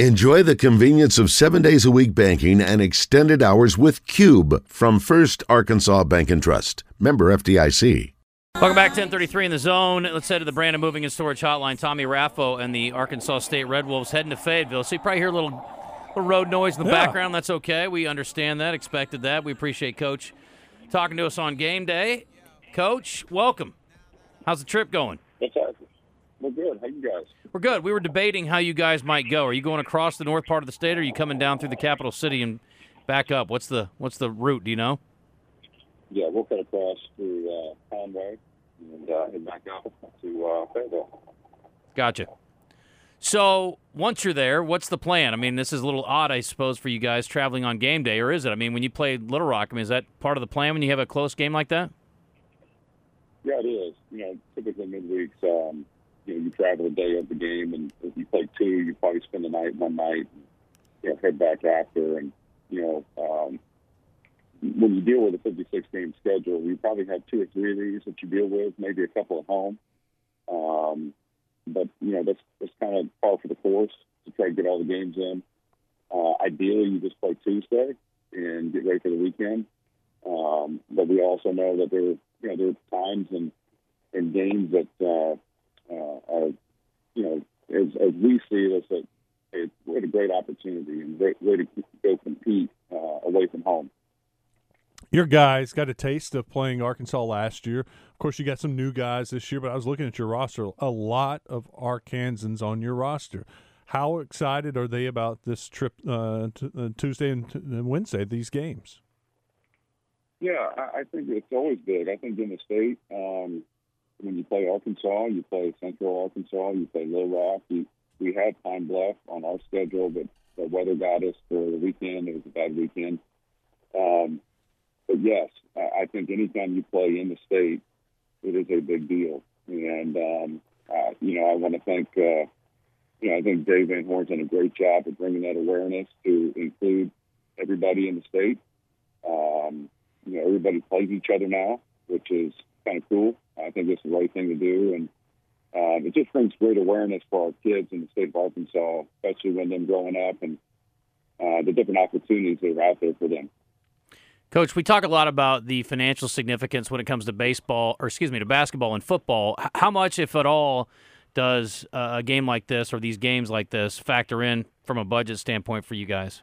Enjoy the convenience of seven days a week banking and extended hours with Cube from First Arkansas Bank and Trust. Member FDIC. Welcome back, 1033 in the zone. Let's head to the Brandon Moving and Storage Hotline. Tommy Raffo and the Arkansas State Red Wolves heading to Fayetteville. So you probably hear a little, little road noise in the Yeah. background. That's okay. We understand that, expected that. We appreciate Coach talking to us on game day. Coach, welcome. How's the trip going? Fantastic. Well, good. How you guys? We're good. We were debating how you guys might go. Are you going across the north part of the state, or are you coming down through the capital city and back up? What's the what's the route? Do you know? Yeah, we'll cut across through uh, Conway and uh, head back out to uh, Fayetteville. Gotcha. So once you're there, what's the plan? I mean, this is a little odd, I suppose, for you guys traveling on game day, or is it? I mean, when you play Little Rock, I mean, is that part of the plan when you have a close game like that? Yeah, it is. You know, typically midweeks, um, you know, you travel a day of the game, and if you play two, you probably spend the night one night, and, you know, head back after, and you know, um, when you deal with a 56 game schedule, you probably have two or three of these that you deal with, maybe a couple at home. Um, but you know, that's that's kind of par for the course to try to get all the games in. Uh, ideally, you just play Tuesday and get ready for the weekend. Um, but we also know that there, you know, there are times and and games that uh, uh, are, you know, as, as we see it, it's a, it's what a great opportunity and great way to go compete uh, away from home. Your guys got a taste of playing Arkansas last year. Of course, you got some new guys this year, but I was looking at your roster. A lot of Arkansans on your roster. How excited are they about this trip uh, t- uh, Tuesday and, t- and Wednesday? These games. Yeah, I, I think it's always big. I think in the state, um, when you play Arkansas, you play Central Arkansas, you play Little Rock. You, we had time left on our schedule, but the weather got us for the weekend. It was a bad weekend. Um, but yes, I, I think anytime you play in the state, it is a big deal. And um, uh, you know, I want to thank. Uh, you know, I think Dave Van Horn's done a great job of bringing that awareness to include everybody in the state. Um, you know, everybody plays each other now, which is kind of cool. I think it's the right thing to do, and um, it just brings great awareness for our kids in the state of Arkansas, especially when them growing up and uh, the different opportunities that are out there for them. Coach, we talk a lot about the financial significance when it comes to baseball, or excuse me, to basketball and football. How much, if at all, does a game like this or these games like this factor in from a budget standpoint for you guys?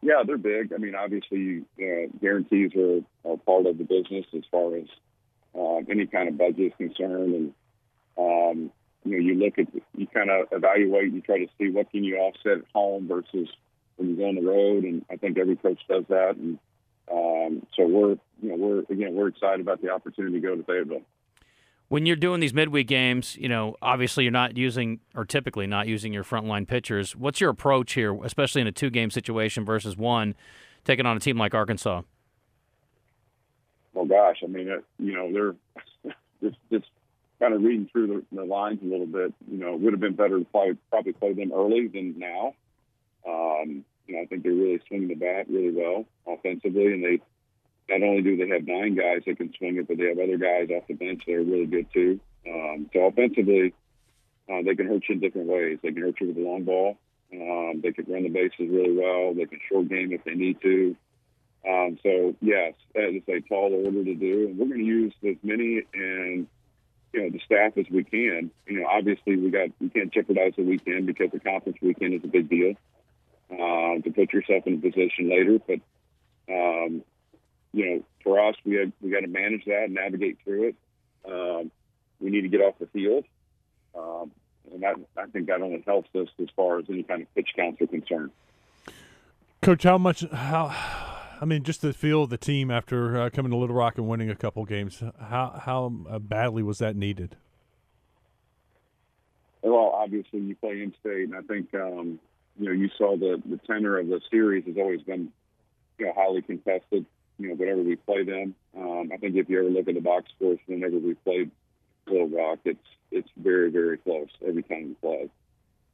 Yeah, they're big. I mean, obviously, uh, guarantees are, are part of the business as far as uh, any kind of budget is concerned. And um, you know, you look at, you kind of evaluate, you try to see what can you offset at home versus when you go on the road. And I think every coach does that. And um, so we're, you know, we're again, we're excited about the opportunity to go to Fayetteville. when you're doing these midweek games, you know, obviously you're not using or typically not using your frontline pitchers. What's your approach here, especially in a two game situation versus one, taking on a team like Arkansas? Well, gosh, I mean, you know, they're just just kind of reading through the, the lines a little bit. You know, it would have been better to play, probably play them early than now. Um, you know, I think they're really swinging the bat really well offensively, and they not only do they have nine guys that can swing it, but they have other guys off the bench that are really good too. Um, so offensively, uh, they can hurt you in different ways. They can hurt you with the long ball. Um, they can run the bases really well. They can short game if they need to. Um, so yes, that is a tall order to do, and we're going to use as many and you know the staff as we can. You know, obviously we got we can't jeopardize the weekend because the conference weekend is a big deal uh, to put yourself in a position later. But um, you know, for us, we have, we got to manage that, navigate through it. Um, we need to get off the field, um, and that, I think that only helps us as far as any kind of pitch counts are concerned. Coach, how much? How? I mean, just the feel of the team after uh, coming to Little Rock and winning a couple games. How how uh, badly was that needed? well, obviously you play in state, and I think um, you know you saw the the tenor of the series has always been you know highly contested. You know, whenever we play them, um, I think if you ever look at the box scores, whenever we played Little Rock, it's it's very very close every time we play.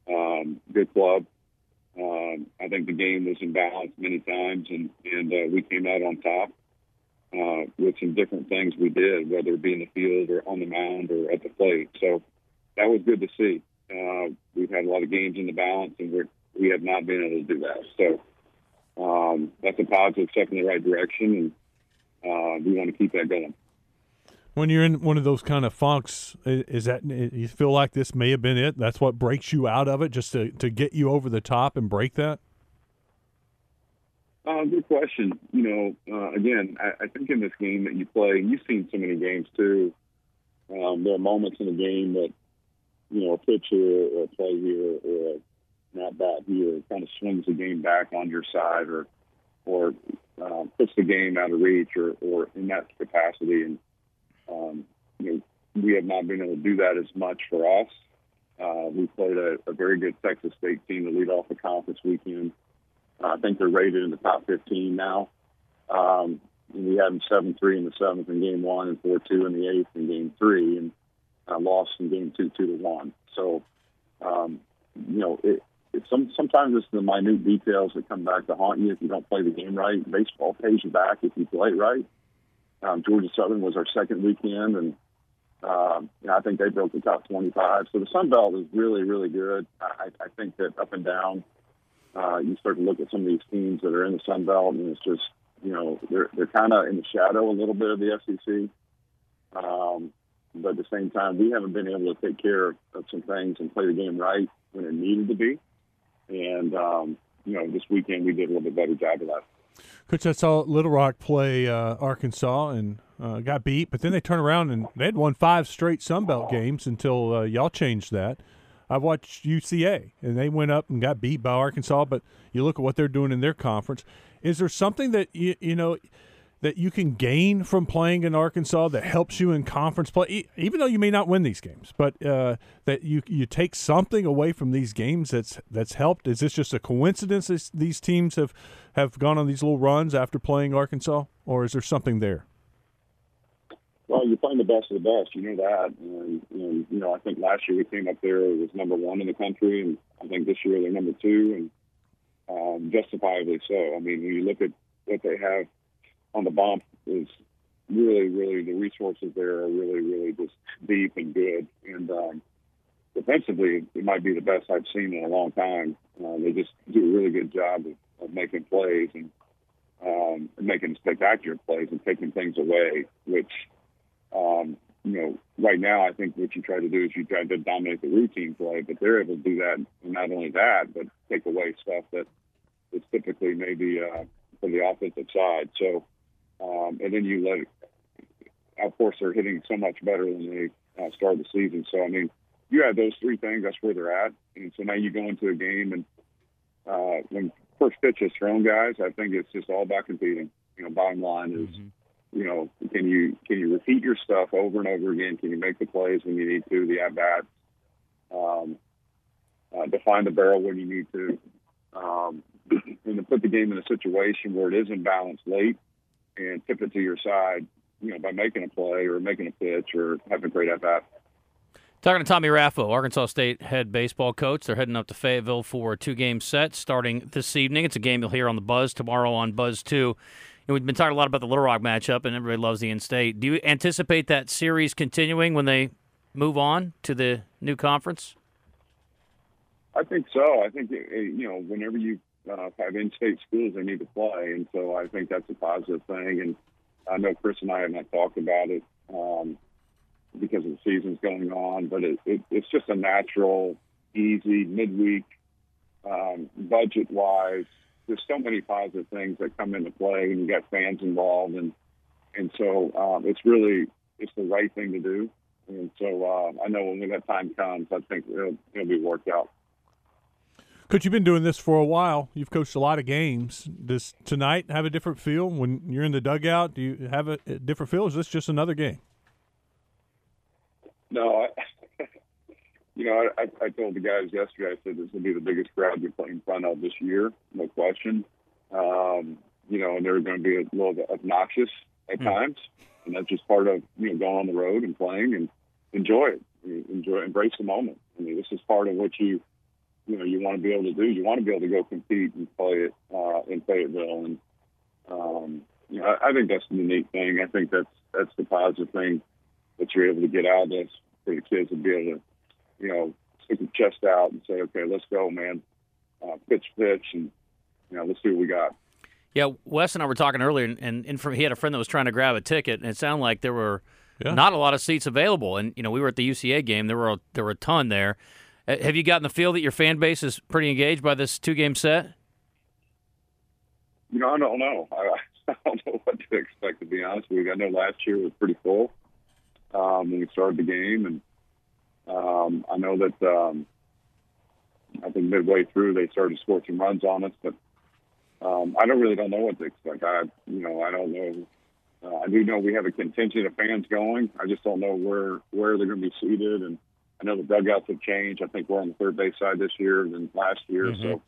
Um, good club. Um, I think the game was imbalanced many times, and and uh, we came out on top uh, with some different things we did, whether it be in the field or on the mound or at the plate. So that was good to see. Uh, we've had a lot of games in the balance, and we're, we have not been able to do that. So um, that's a positive step in the right direction, and uh, we want to keep that going. When you're in one of those kind of funks, is that you feel like this may have been it? That's what breaks you out of it, just to, to get you over the top and break that. Uh, good question. You know, uh, again, I, I think in this game that you play, you've seen so many games too. Um, there are moments in the game that you know a pitch here or a play here or not bat here kind of swings the game back on your side or or uh, puts the game out of reach or, or in that capacity. And um, you know, we have not been able to do that as much for us. Uh, we played a, a very good Texas State team to lead off the conference weekend. Uh, I think they're rated in the top 15 now. Um, we had them 7 3 in the seventh in game one and 4 2 in the eighth in game three, and uh, lost in game two 2 to 1. So, um, you know, it, it, some, sometimes it's the minute details that come back to haunt you if you don't play the game right. Baseball pays you back if you play right. Um, Georgia Southern was our second weekend, and um, you know, I think they broke the top 25. So the Sun Belt is really, really good. I, I think that up and down, uh, you start to look at some of these teams that are in the Sun Belt, and it's just you know they're they're kind of in the shadow a little bit of the SEC. Um, but at the same time, we haven't been able to take care of, of some things and play the game right when it needed to be. And um, you know, this weekend we did a little bit better job of that. Coach, I saw Little Rock play uh, Arkansas and uh, got beat, but then they turned around and they had won five straight Sun Belt games until uh, y'all changed that. I watched UCA and they went up and got beat by Arkansas, but you look at what they're doing in their conference. Is there something that you, you know that you can gain from playing in Arkansas that helps you in conference play, even though you may not win these games, but uh, that you you take something away from these games that's that's helped? Is this just a coincidence that these teams have have gone on these little runs after playing Arkansas, or is there something there? Well, you're playing the best of the best. You know that, and, and you know I think last year we came up there was number one in the country, and I think this year they're number two, and um, justifiably so. I mean, when you look at what they have on the bump, is really, really the resources there are really, really just deep and good. And um, defensively, it might be the best I've seen in a long time. Uh, they just do a really good job of, of making plays and um, making spectacular plays and taking things away, which um, you know, right now, I think what you try to do is you try to dominate the routine play, but they're able to do that. And not only that, but take away stuff that is typically maybe uh, for the offensive side. So, um, and then you let it, of course, they're hitting so much better than they uh, started the season. So, I mean, you have those three things, that's where they're at. And so now you go into a game, and uh, when first pitch is thrown, guys, I think it's just all about competing. You know, bottom line is. Mm-hmm you know, can you can you repeat your stuff over and over again? Can you make the plays when you need to, the at bats, um, uh, define the barrel when you need to, um, and to put the game in a situation where it is imbalanced late and tip it to your side, you know, by making a play or making a pitch or having a great at bat. Talking to Tommy Raffo, Arkansas State head baseball coach. They're heading up to Fayetteville for a two game set starting this evening. It's a game you'll hear on the Buzz tomorrow on Buzz 2 and we've been talking a lot about the Little Rock matchup, and everybody loves the in-state. Do you anticipate that series continuing when they move on to the new conference? I think so. I think you know whenever you uh, have in-state schools, they need to play, and so I think that's a positive thing. And I know Chris and I have not talked about it um, because the season's going on, but it, it, it's just a natural, easy midweek, um, budget-wise there's so many positive things that come into play, and you got fans involved, and and so um, it's really it's the right thing to do. And so uh, I know when that time comes, I think it'll, it'll be worked out. Coach, you've been doing this for a while. You've coached a lot of games. Does tonight have a different feel when you're in the dugout? Do you have a, a different feel? is this just another game? No, I, you know, I, I told the guys yesterday, I said this will be the biggest crowd you play in front of this year, no question. Um, you know, and they're going to be a little bit obnoxious at mm. times, and that's just part of you know going on the road and playing and enjoy it, enjoy, embrace the moment. I mean, this is part of what you, you know, you want to be able to do. You want to be able to go compete and play it uh, in Fayetteville, and um, you know, I, I think that's the unique thing. I think that's that's the positive thing that you're able to get out of this for the kids to be able to you know, stick your chest out and say, okay, let's go, man. Uh, pitch, pitch, and you know, let's see what we got. Yeah, Wes and I were talking earlier, and, and, and from, he had a friend that was trying to grab a ticket, and it sounded like there were Yeah. not a lot of seats available. And you know, we were at the UCA game; there were a, there were a ton there. Uh, Have you gotten the feel that your fan base is pretty engaged by this two game set? You know, I don't know. I, I don't know what to expect to be honest with you. I know last year was pretty full um, when we started the game, and um, I know that um, I think midway through they started to score some runs on us, but um, I don't really don't know what to expect. I, you know, I don't know. Uh, I do know we have a contingent of fans going. I just don't know where where they're going to be seated, and I know the dugouts have changed. I think we're on the third base side this year than last year, so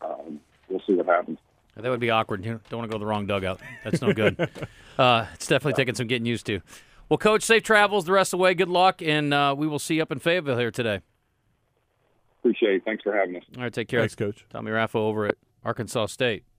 um, we'll see what happens. That would be awkward. You don't want to go to the wrong dugout. That's no good. uh, it's definitely taking some getting used to. Well, Coach, safe travels the rest of the way. Good luck, and uh, we will see you up in Fayetteville here today. Appreciate it. Thanks for having us. All right, take care. Thanks, Coach. Tommy Raffo over at Arkansas State.